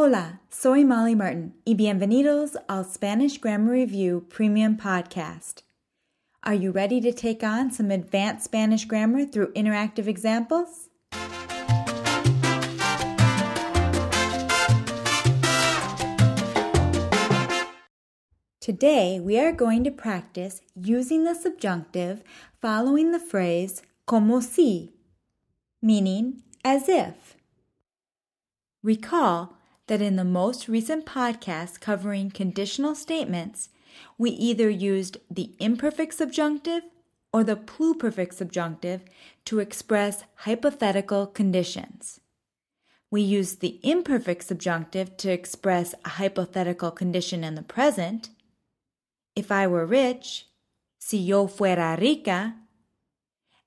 Hola, soy Molly Martin y bienvenidos al Spanish Grammar Review Premium Podcast. Are you ready to take on some advanced Spanish grammar through interactive examples? Today we are going to practice using the subjunctive following the phrase como si, meaning as if. Recall that in the most recent podcast covering conditional statements, we either used the imperfect subjunctive or the pluperfect subjunctive to express hypothetical conditions. We used the imperfect subjunctive to express a hypothetical condition in the present. If I were rich, si yo fuera rica,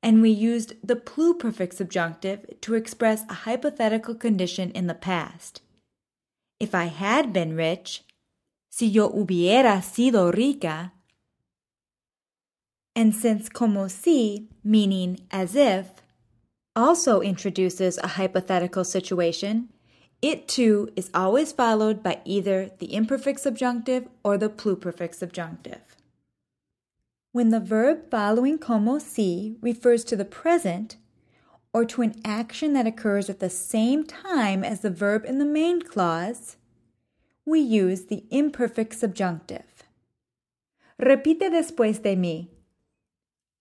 and we used the pluperfect subjunctive to express a hypothetical condition in the past. If I had been rich, si yo hubiera sido rica. And since como si, meaning as if, also introduces a hypothetical situation, it too is always followed by either the imperfect subjunctive or the pluperfect subjunctive. When the verb following como si refers to the present, or to an action that occurs at the same time as the verb in the main clause, we use the imperfect subjunctive. Repite después de mí.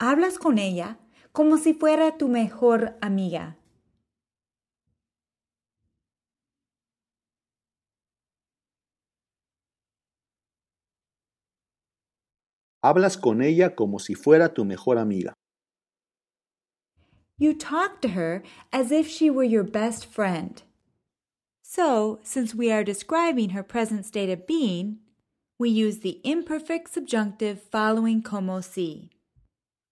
Hablas con ella como si fuera tu mejor amiga. Hablas con ella como si fuera tu mejor amiga. You talk to her as if she were your best friend. So, since we are describing her present state of being, we use the imperfect subjunctive following como si.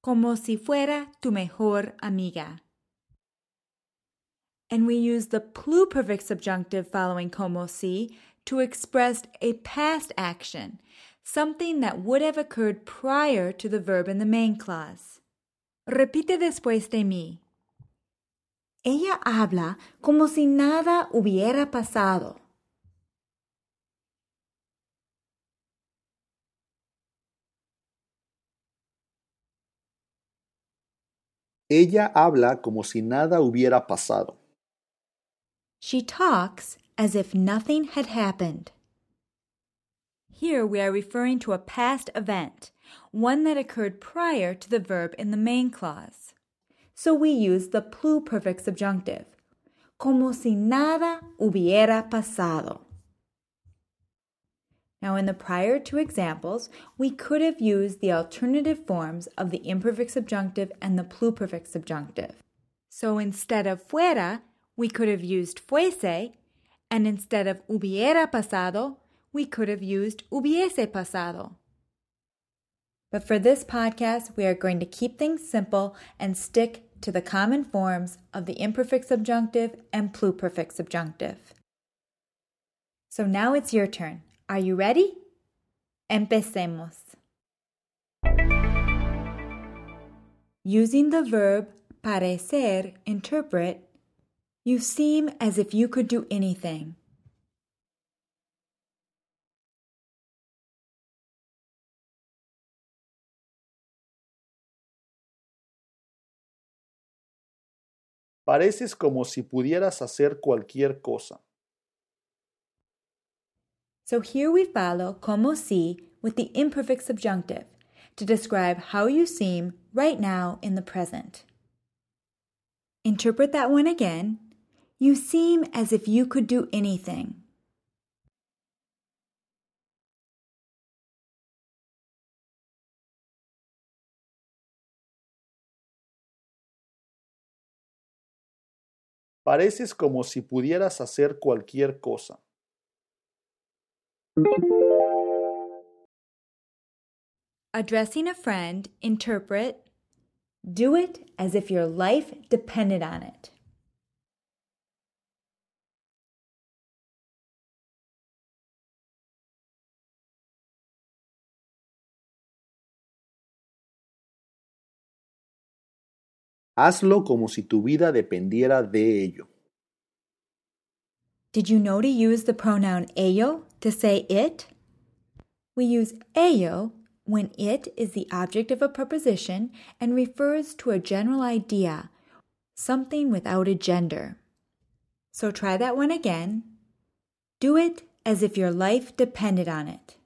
Como si fuera tu mejor amiga. And we use the pluperfect subjunctive following como si to express a past action, something that would have occurred prior to the verb in the main clause. Repite después de mí. Ella habla como si nada hubiera pasado. Ella habla como si nada hubiera pasado. She talks as if nothing had happened. Here we are referring to a past event, one that occurred prior to the verb in the main clause. So we use the pluperfect subjunctive, como si nada hubiera pasado. Now, in the prior two examples, we could have used the alternative forms of the imperfect subjunctive and the pluperfect subjunctive. So instead of fuera, we could have used fuese, and instead of hubiera pasado, we could have used hubiese pasado. But for this podcast, we are going to keep things simple and stick to the common forms of the imperfect subjunctive and pluperfect subjunctive. So now it's your turn. Are you ready? Empecemos. Using the verb parecer, interpret, you seem as if you could do anything. Pareces como si pudieras hacer cualquier cosa. So here we follow como si with the imperfect subjunctive to describe how you seem right now in the present. Interpret that one again. You seem as if you could do anything. Pareces como si pudieras hacer cualquier cosa. Addressing a friend, interpret Do it as if your life depended on it. Hazlo como si tu vida dependiera de ello. Did you know to use the pronoun ello to say it? We use ello when it is the object of a preposition and refers to a general idea, something without a gender. So try that one again. Do it as if your life depended on it.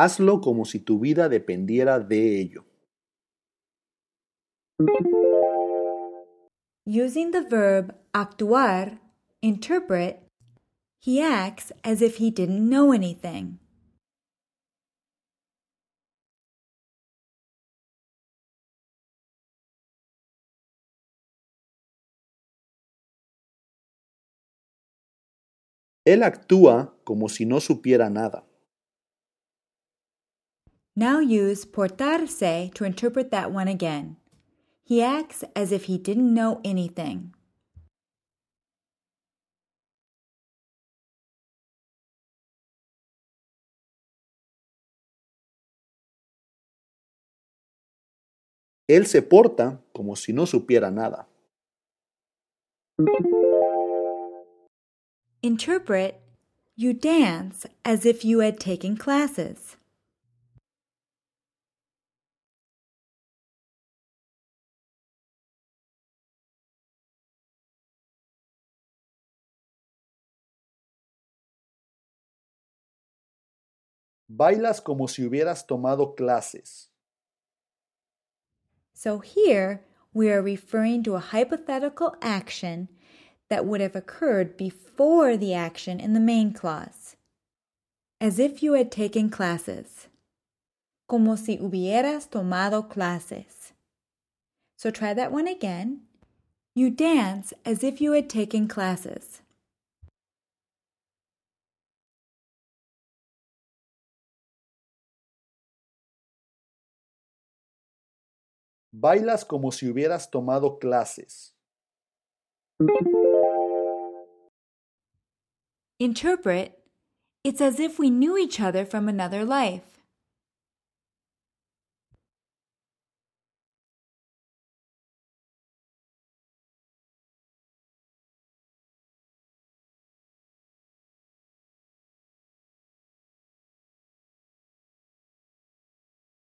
Hazlo como si tu vida dependiera de ello. Using the verb actuar, interpret, he acts as if he didn't know anything. Él actúa como si no supiera nada. Now use portarse to interpret that one again. He acts as if he didn't know anything. Él se porta como si no supiera nada. Interpret, you dance as if you had taken classes. Bailas como si hubieras tomado clases. So here we are referring to a hypothetical action that would have occurred before the action in the main clause. As if you had taken classes. Como si hubieras tomado clases. So try that one again. You dance as if you had taken classes. Bailas como si hubieras tomado clases. Interpret, it's as if we knew each other from another life.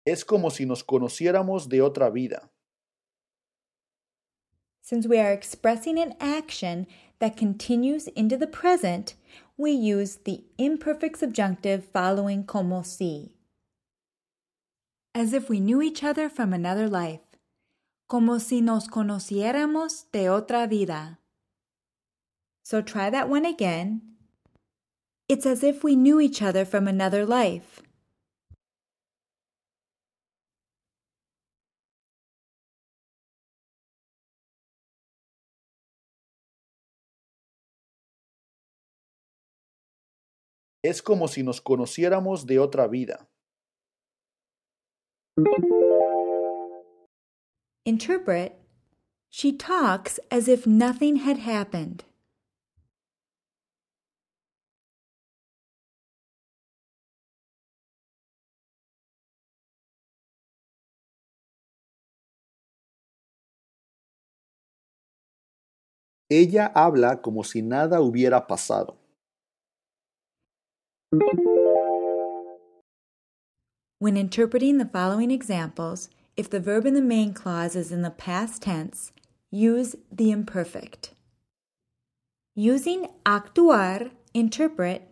Es como si nos conociéramos de otra vida. Since we are expressing an action that continues into the present, we use the imperfect subjunctive following como si. As if we knew each other from another life. Como si nos conociéramos de otra vida. So try that one again. It's as if we knew each other from another life. Es como si nos conociéramos de otra vida. Interpret, she talks as if nothing had happened. Ella habla como si nada hubiera pasado. When interpreting the following examples, if the verb in the main clause is in the past tense, use the imperfect. Using actuar, interpret,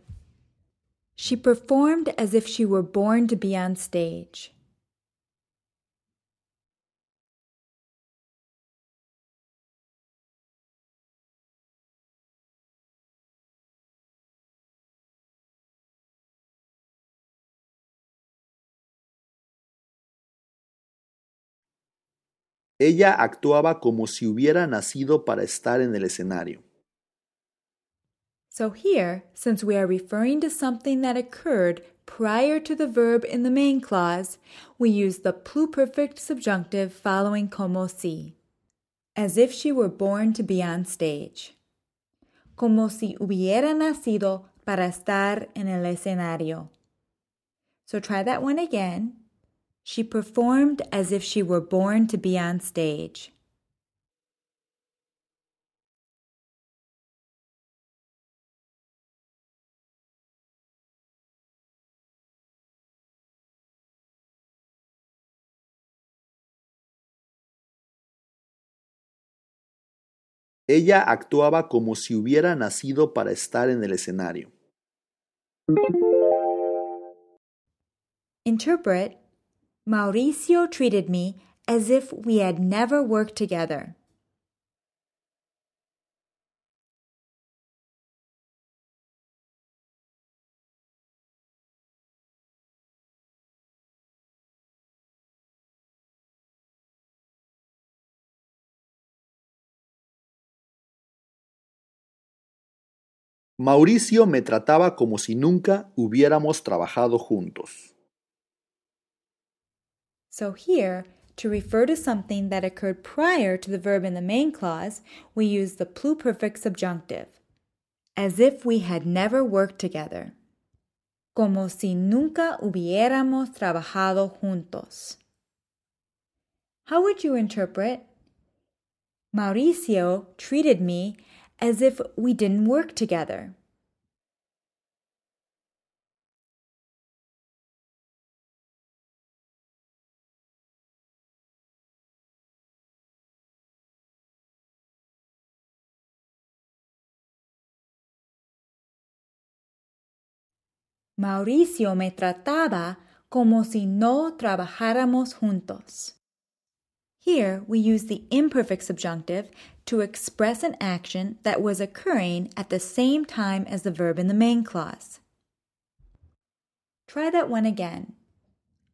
she performed as if she were born to be on stage. Ella actuaba como si hubiera nacido para estar en el escenario. So here, since we are referring to something that occurred prior to the verb in the main clause, we use the pluperfect subjunctive following como si, as if she were born to be on stage. Como si hubiera nacido para estar en el escenario. So try that one again. She performed as if she were born to be on stage. Ella actuaba como si hubiera nacido para estar en el escenario. Interpret Mauricio treated me as if we had never worked together. Mauricio me trataba como si nunca hubiéramos trabajado juntos. So here, to refer to something that occurred prior to the verb in the main clause, we use the pluperfect subjunctive, as if we had never worked together. Como si nunca hubiéramos trabajado juntos. How would you interpret? Mauricio treated me as if we didn't work together. Mauricio me trataba como si no trabajáramos juntos. Here we use the imperfect subjunctive to express an action that was occurring at the same time as the verb in the main clause. Try that one again.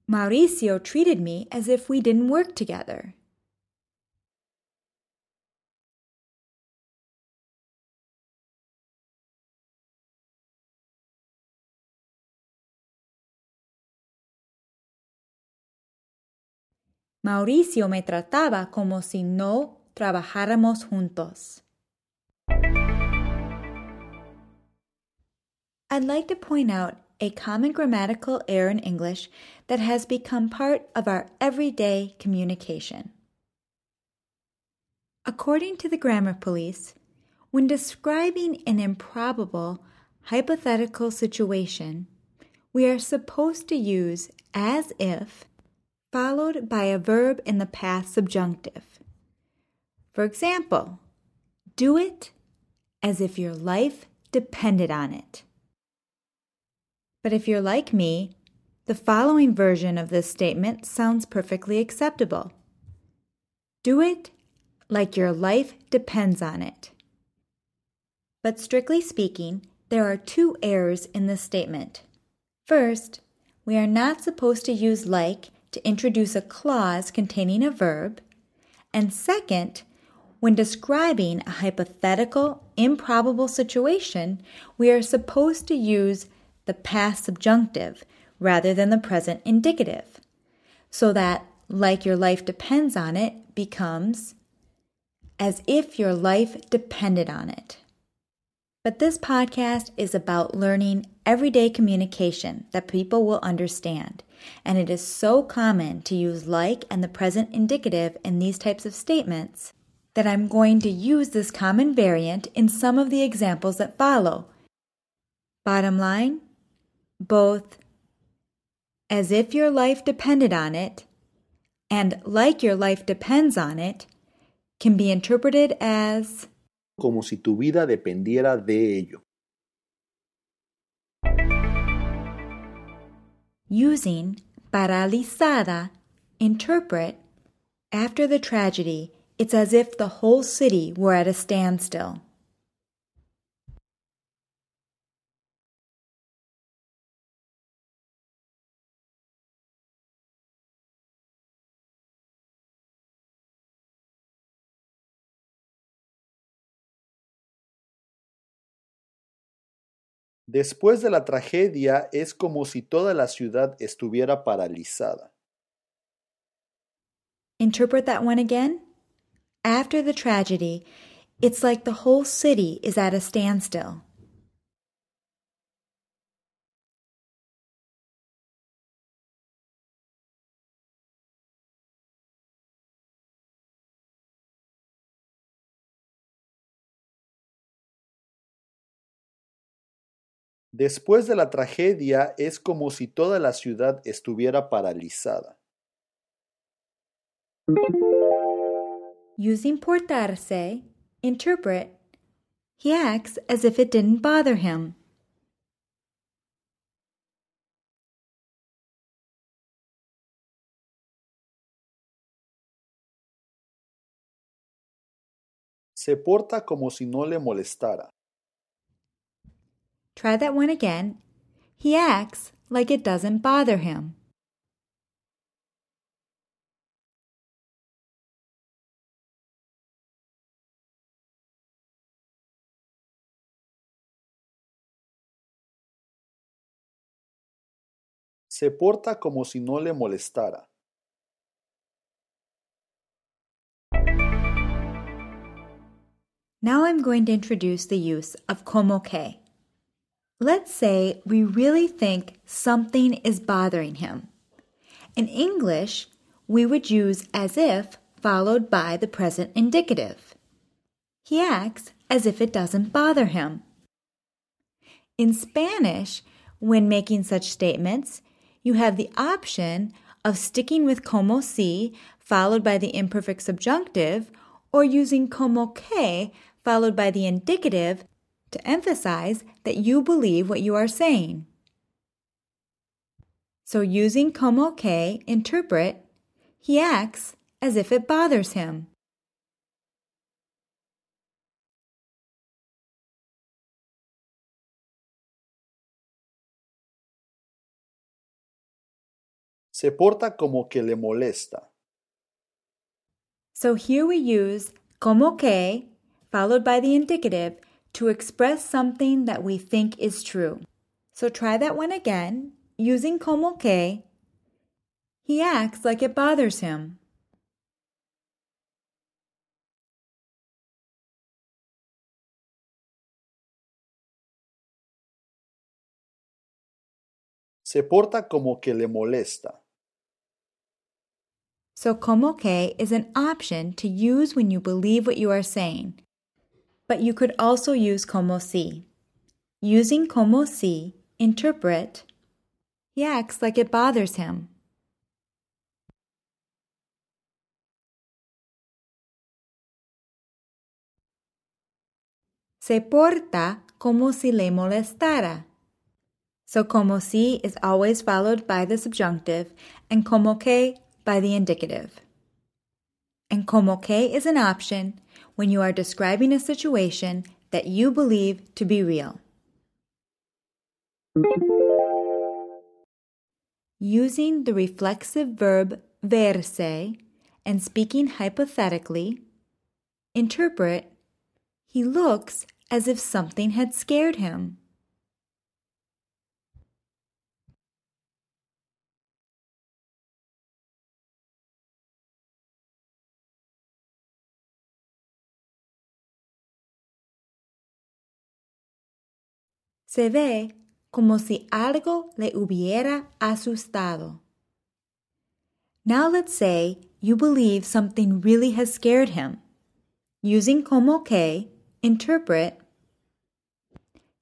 Mauricio treated me as if we didn't work together. Mauricio me trataba como si no trabajáramos juntos. I'd like to point out a common grammatical error in English that has become part of our everyday communication. According to the Grammar Police, when describing an improbable, hypothetical situation, we are supposed to use as if followed by a verb in the past subjunctive. For example, do it as if your life depended on it. But if you're like me, the following version of this statement sounds perfectly acceptable. Do it like your life depends on it. But strictly speaking, there are two errors in this statement. First, we are not supposed to use like to introduce a clause containing a verb, and second, when describing a hypothetical, improbable situation, we are supposed to use the past subjunctive rather than the present indicative, so that, like your life depends on it, becomes as if your life depended on it. But this podcast is about learning everyday communication that people will understand. And it is so common to use like and the present indicative in these types of statements that I'm going to use this common variant in some of the examples that follow. Bottom line, both as if your life depended on it and like your life depends on it can be interpreted as como si tu vida dependiera de ello. Using paralizada, interpret, after the tragedy, it's as if the whole city were at a standstill. Después de la tragedia es como si toda la ciudad estuviera paralizada. Interpret that one again. After the tragedy, it's like the whole city is at a standstill. Después de la tragedia es como si toda la ciudad estuviera paralizada. Using portarse, interpret, he acts as if it didn't bother him. Se porta como si no le molestara. Try that one again. He acts like it doesn't bother him. Se porta como si no le molestara. Now I'm going to introduce the use of como que. Let's say we really think something is bothering him. In English, we would use as if followed by the present indicative. He acts as if it doesn't bother him. In Spanish, when making such statements, you have the option of sticking with como si followed by the imperfect subjunctive or using como que followed by the indicative to emphasize that you believe what you are saying. So using como que, interpret, he acts as if it bothers him. Se porta como que le molesta. So here we use como que followed by the indicative to express something that we think is true. So try that one again using como que. He acts like it bothers him. Se porta como que le molesta. So como que is an option to use when you believe what you are saying. But you could also use como si. Using como si, interpret, he acts like it bothers him. Se porta como si le molestara. So como si is always followed by the subjunctive and como que by the indicative. And como que is an option when you are describing a situation that you believe to be real. Using the reflexive verb verse and speaking hypothetically, interpret, he looks as if something had scared him. Se ve como si algo le hubiera asustado. Now let's say you believe something really has scared him. Using como que, interpret,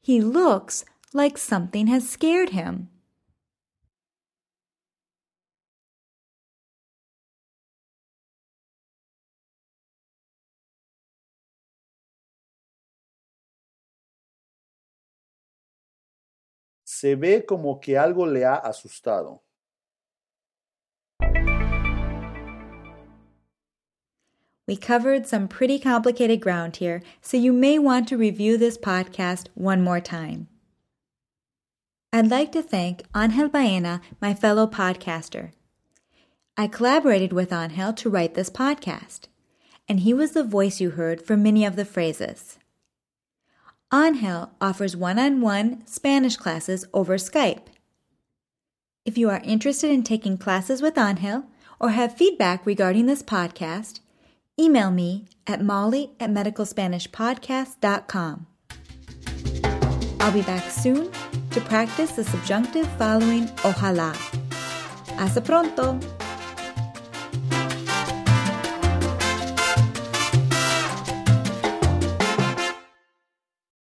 he looks like something has scared him. Se ve como que algo le ha asustado. We covered some pretty complicated ground here, so you may want to review this podcast one more time. I'd like to thank Angel Baena, my fellow podcaster. I collaborated with Angel to write this podcast, and he was the voice you heard for many of the phrases. Angel offers one on one Spanish classes over Skype. If you are interested in taking classes with Angel or have feedback regarding this podcast, email me at molly at medicalspanishpodcast.com. I'll be back soon to practice the subjunctive following ojalá. Hasta pronto!